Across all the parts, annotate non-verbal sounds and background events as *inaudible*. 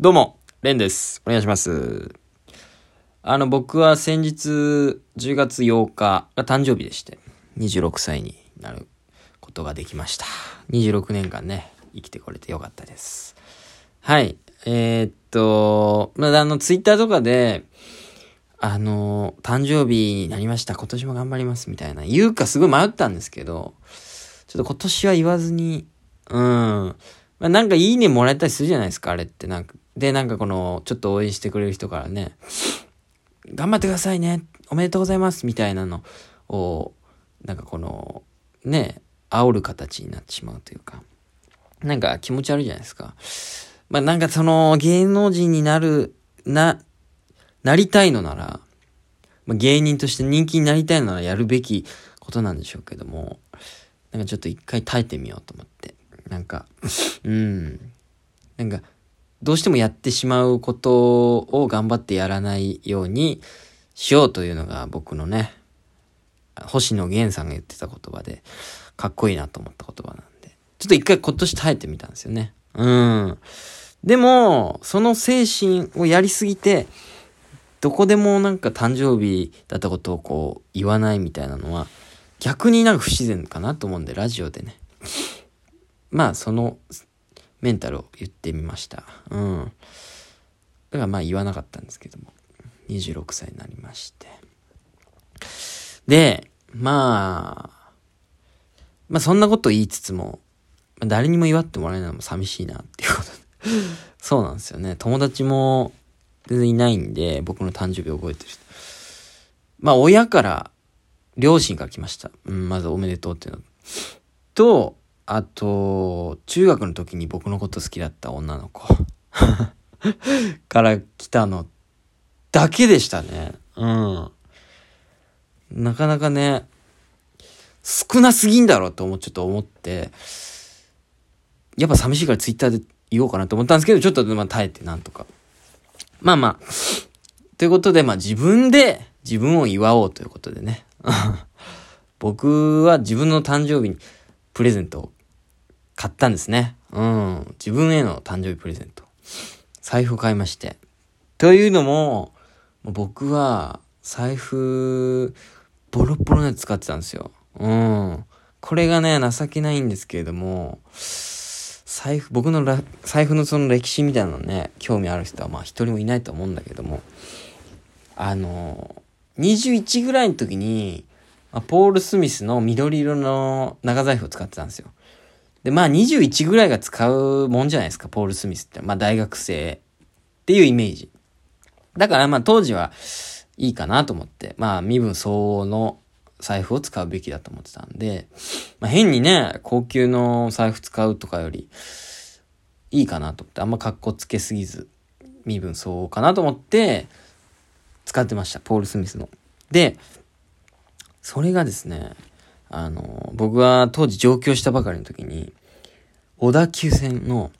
どうも、レンです。お願いします。あの、僕は先日、10月8日が誕生日でして、26歳になることができました。26年間ね、生きてこれてよかったです。はい。えーっと、まあ、あの、ツイッターとかで、あの、誕生日になりました。今年も頑張ります。みたいな。言うかすごい迷ったんですけど、ちょっと今年は言わずに、うん。まあ、なんかいいねもらえたりするじゃないですか、あれって。なんか、で、なんかこの、ちょっと応援してくれる人からね、頑張ってくださいね、おめでとうございます、みたいなのを、なんかこの、ね、煽る形になってしまうというか、なんか気持ち悪いじゃないですか。まあ、なんかその、芸能人になる、な、なりたいのなら、まあ、芸人として人気になりたいのならやるべきことなんでしょうけども、なんかちょっと一回耐えてみようと思って。なんか、うん。なんか、どうしてもやってしまうことを頑張ってやらないようにしようというのが僕のね、星野源さんが言ってた言葉で、かっこいいなと思った言葉なんで。ちょっと一回今年耐えてみたんですよね。うん。でも、その精神をやりすぎて、どこでもなんか誕生日だったことをこう言わないみたいなのは、逆になんか不自然かなと思うんで、ラジオでね。まあ、そのメンタルを言ってみました。うん。だからまあ言わなかったんですけども、26歳になりまして。で、まあ、まあそんなこと言いつつも、誰にも祝ってもらえないのも寂しいなっていうこと。*laughs* そうなんですよね。友達も全然いないんで、僕の誕生日覚えてる人。まあ親から、両親から来ました。うん、まずおめでとうっていうの。と、あと、中学の時に僕のこと好きだった女の子 *laughs* から来たのだけでしたね。うん。なかなかね、少なすぎんだろうと思う、ちょっと思って、やっぱ寂しいからツイッターで言おうかなと思ったんですけど、ちょっとまあ耐えてなんとか。まあまあ、ということで、まあ自分で自分を祝おうということでね。*laughs* 僕は自分の誕生日にプレゼントを買ったんですね。うん。自分への誕生日プレゼント。財布を買いまして。というのも、僕は財布、ボロボロのやつ使ってたんですよ。うん。これがね、情けないんですけれども、財布、僕の財布のその歴史みたいなのね、興味ある人はまあ一人もいないと思うんだけども、あの、21ぐらいの時に、ポール・スミスの緑色の長財布を使ってたんですよ。で、まあ21ぐらいが使うもんじゃないですか、ポール・スミスって。まあ大学生っていうイメージ。だからまあ当時はいいかなと思って、まあ身分相応の財布を使うべきだと思ってたんで、まあ変にね、高級の財布使うとかよりいいかなと思って、あんま格好つけすぎず、身分相応かなと思って使ってました、ポール・スミスの。で、それがですね、あの、僕は当時上京したばかりの時に、小田急線の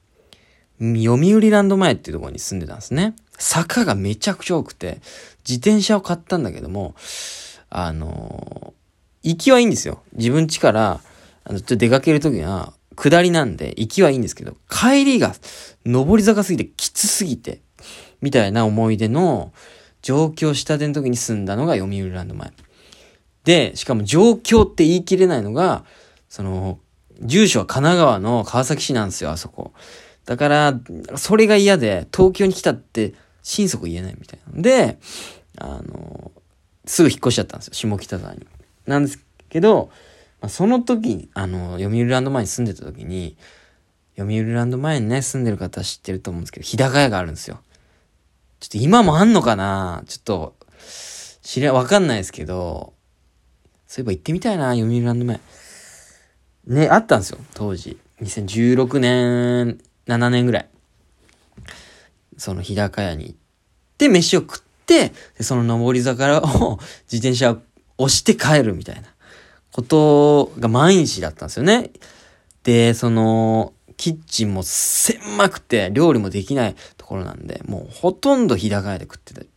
読売ランド前っていうところに住んでたんですね。坂がめちゃくちゃ多くて、自転車を買ったんだけども、あの、行きはいいんですよ。自分家から、あの、ちょっと出かける時には、下りなんで、行きはいいんですけど、帰りが、上り坂すぎて、きつすぎて、みたいな思い出の、上京したての時に住んだのが読売ランド前。で、しかも上京って言い切れないのが、その、住所は神奈川の川崎市なんですよ、あそこ。だから、それが嫌で、東京に来たって、心底言えないみたいな。で、あの、すぐ引っ越しちゃったんですよ、下北沢に。なんですけど、まあ、その時、あの、読売ランド前に住んでた時に、読売ランド前にね、住んでる方知ってると思うんですけど、日高屋があるんですよ。ちょっと今もあんのかな？ちょっと、知りゃ、わかんないですけど、そういえば行ってみたいな、読売ランド前。ね、あったんですよ、当時。2016年、7年ぐらい。その日高屋に行って、飯を食って、でその上り坂を *laughs* 自転車を押して帰るみたいなことが毎日だったんですよね。で、その、キッチンも狭くて料理もできないところなんで、もうほとんど日高屋で食ってて。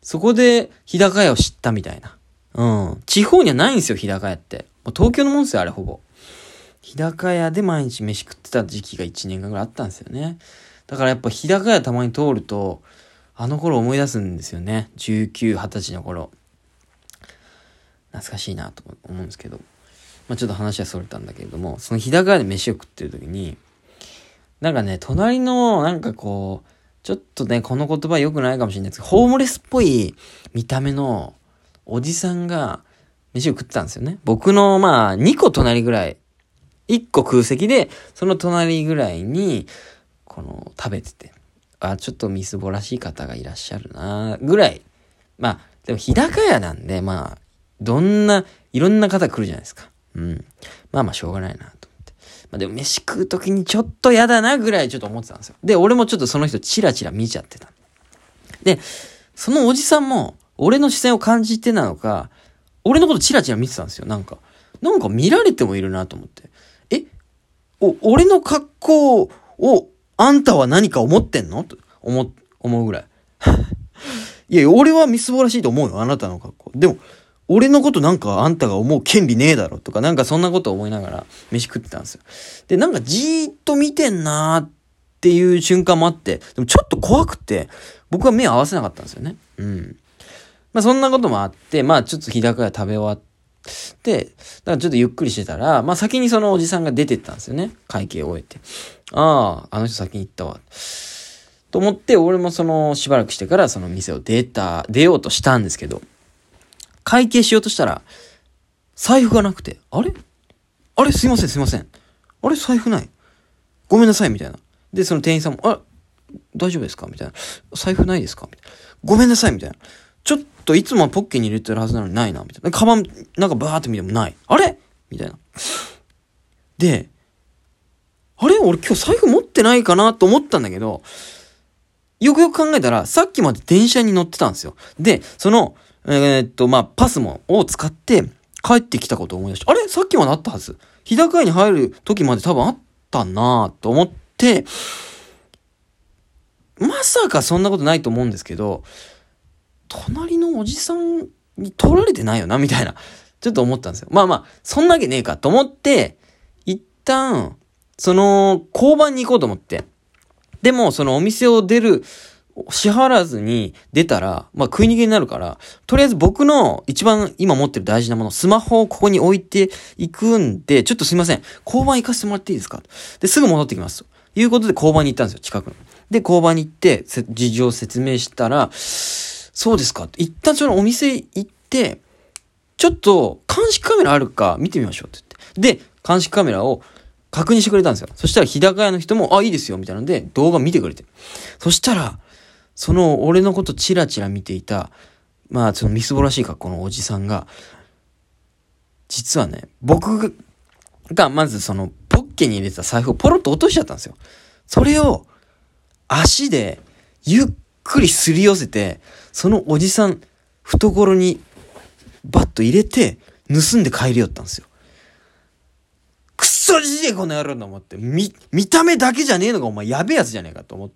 そこで日高屋を知ったみたいな。うん。地方にはないんですよ、日高屋って。もう東京のもんですよ、あれほぼ。日高屋で毎日飯食ってた時期が1年間ぐらいあったんですよね。だからやっぱ日高屋たまに通ると、あの頃思い出すんですよね。19、20歳の頃。懐かしいなと思うんですけど。まあちょっと話はそれたんだけれども、その日高屋で飯を食ってる時に、なんかね、隣の、なんかこう、ちょっとね、この言葉良くないかもしれないですけど、ホームレスっぽい見た目のおじさんが飯を食ってたんですよね。僕の、まあ、2個隣ぐらい、1個空席で、その隣ぐらいに、この、食べてて、あ、ちょっとみすぼらしい方がいらっしゃるなぐらい。まあ、でも日高屋なんで、まあ、どんな、いろんな方来るじゃないですか。うん。まあまあ、しょうがないなと思って。まあでも飯食うときにちょっと嫌だなぐらいちょっと思ってたんですよ。で、俺もちょっとその人チラチラ見ちゃってた。で、そのおじさんも、俺の視線を感じてなのか、俺のことチラチラ見てたんですよ、なんか。なんか見られてもいるなと思って。えお、俺の格好を、あんたは何か思ってんの？と思、思うぐらい。*laughs* いや、俺はみすぼらしいと思うよ、あなたの格好。でも、俺のことなんかあんたが思う権利ねえだろとか、なんかそんなこと思いながら飯食ってたんですよ。で、なんかじーっと見てんなーっていう瞬間もあって、でもちょっと怖くて、僕は目合わせなかったんですよね。うん。まあそんなこともあって、まあちょっと日高屋食べ終わって、だからちょっとゆっくりしてたら、まあ先にそのおじさんが出てったんですよね。会計を終えて。ああ、あの人先に行ったわ。と思って、俺もそのしばらくしてからその店を出た、出ようとしたんですけど、会計しようとしたら、財布がなくて、あれ？あれ？すいませんすいません。あれ？財布ない。ごめんなさいみたいな。で、その店員さんも、あ大丈夫ですか？みたいな。財布ないですか？みたいな。ごめんなさいみたいな。ちょっといつもポッケに入れてるはずなのにないなみたいな。カバン、なんかバーって見てもない。あれ？みたいな。で、あれ？俺今日財布持ってないかなと思ったんだけど、よくよく考えたら、さっきまで電車に乗ってたんですよ。で、その、えー、っと、まあ、パスモを使って帰ってきたことを思い出して、あれ？さっきまであったはず。日高屋に入る時まで多分あったなぁと思って、まさかそんなことないと思うんですけど、隣のおじさんに取られてないよな、みたいな。*laughs* ちょっと思ったんですよ。まあまあ、そんなわけねえかと思って、一旦、その、交番に行こうと思って。でも、そのお店を出る支払わずに出たら、まあ食い逃げになるから、とりあえず僕の一番今持ってる大事なもの、スマホをここに置いていくんで、ちょっとすいません。交番行かせてもらっていいですか？で、すぐ戻ってきます。ということで交番に行ったんですよ、近くの。で、交番に行って、事情を説明したら、そうですか？一旦そのお店行って、ちょっと監視カメラあるか見てみましょうって言って。で、監視カメラを確認してくれたんですよ。そしたら日高屋の人も、あ、いいですよ、みたいなので動画見てくれて。そしたら、その俺のことチラチラ見ていた、まあそのみすぼらしい格好のおじさんが、実はね、僕がまずそのポッケに入れてた財布をポロッと落としちゃったんですよ。それを足でゆっくりすり寄せて、そのおじさん懐にバッと入れて盗んで帰りよったんですよ。くっそじじいこの野郎と思って、見、見た目だけじゃねえのがお前やべえやつじゃねえかと思って、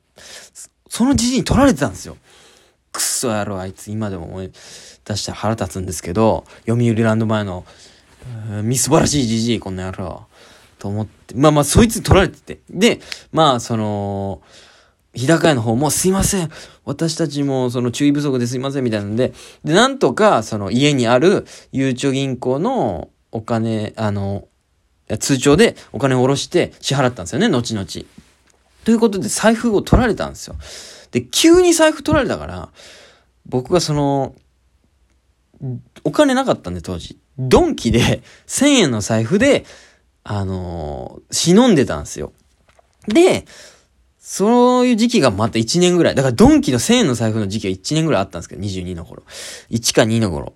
そのじじいに取られてたんですよ。くっそ野郎、あいつ今でも思い出したら腹立つんですけど、読売ランド前の、みすばらしいじじい、こんな野郎。と思って、まあまあ、そいつに取られてて。で、まあ、その、日高屋の方もすいません。私たちもその注意不足ですいませんみたいなんで、で、なんとかその家にあるゆうちょ銀行のお金、あの、通帳でお金を下ろして支払ったんですよね、後々。ということで財布を取られたんですよ。で、急に財布取られたから、僕がその、お金なかったんで当時。ドンキで1000円の財布で、あのー、忍んでたんですよ。で、そういう時期がまた1年ぐらい。だからドンキの1000円の財布の時期は1年ぐらいあったんですけど、22の頃。1か2の頃。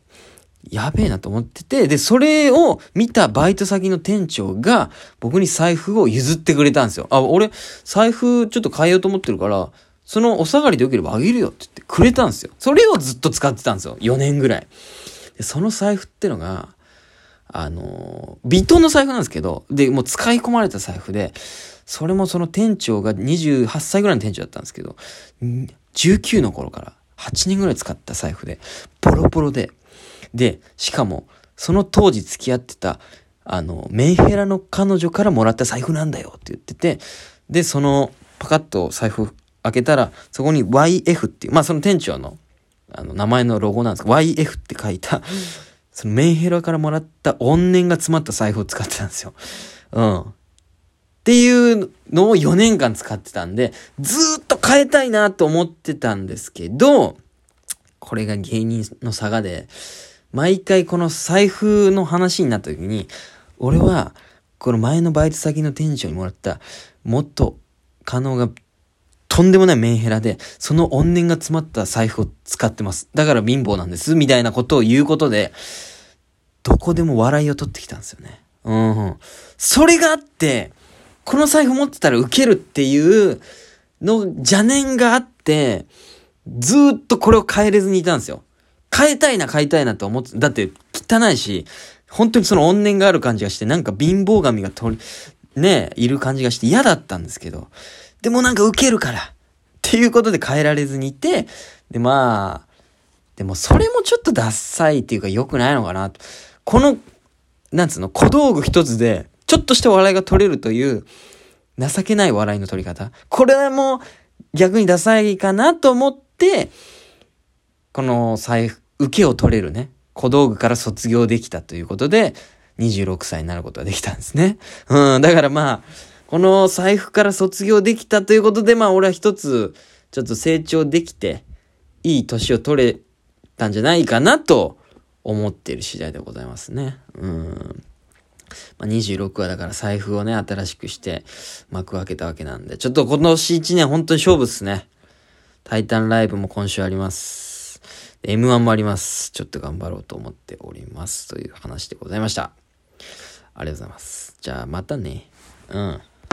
やべえなと思ってて、で、それを見たバイト先の店長が僕に財布を譲ってくれたんですよ。あ、俺、財布ちょっと変えようと思ってるから、そのお下がりでよければあげるよって言ってくれたんですよ。それをずっと使ってたんですよ。4年ぐらい。で、その財布ってのが、あの、ビトンの財布なんですけど、で、もう使い込まれた財布で、それもその店長が28歳ぐらいの店長だったんですけど、19の頃から8年ぐらい使った財布で、ボロボロで、で、しかも、その当時付き合ってた、あの、メンヘラの彼女からもらった財布なんだよって言ってて、で、そのパカッと財布開けたら、そこに YF っていう、まあその店長の、あの、名前のロゴなんですけど、YF って書いた、そのメンヘラからもらった怨念が詰まった財布を使ってたんですよ。うん。っていうのを4年間使ってたんで、ずっと変えたいなと思ってたんですけど、これが芸人の差がで、毎回この財布の話になった時に、俺は、この前のバイト先の店長にもらった、もっと可能がとんでもないメンヘラで、その怨念が詰まった財布を使ってます。だから貧乏なんです。みたいなことを言うことで、どこでも笑いを取ってきたんですよね。うん。それがあって、この財布持ってたらウケるっていうの邪念があって、ずっとこれを変えれずにいたんですよ。変えたいな、変えたいなと思って、だって汚いし、本当にその怨念がある感じがして、なんか貧乏神が取り、ね、いる感じがして嫌だったんですけど、でもなんか受けるから。っていうことで変えられずにいて、で、まあ、でもそれもちょっとダッサいっていうか良くないのかなと。この、なんつうの、小道具一つで、ちょっとした笑いが取れるという、情けない笑いの取り方。これはもう逆にダサいかなと思って、この財布、受けを取れるね、小道具から卒業できたということで、26歳になることができたんですね。うん、だからまあ、この財布から卒業できたということで、まあ俺は一つ、ちょっと成長できて、いい年を取れたんじゃないかなと思っている次第でございますね。うん。まあ、26話だから財布をね、新しくして幕開けたわけなんで、ちょっと今年1年本当に勝負っすね。タイタンライブも今週あります。M1 もあります。ちょっと頑張ろうと思っております。という話でございました。ありがとうございます。じゃあまたね。うん。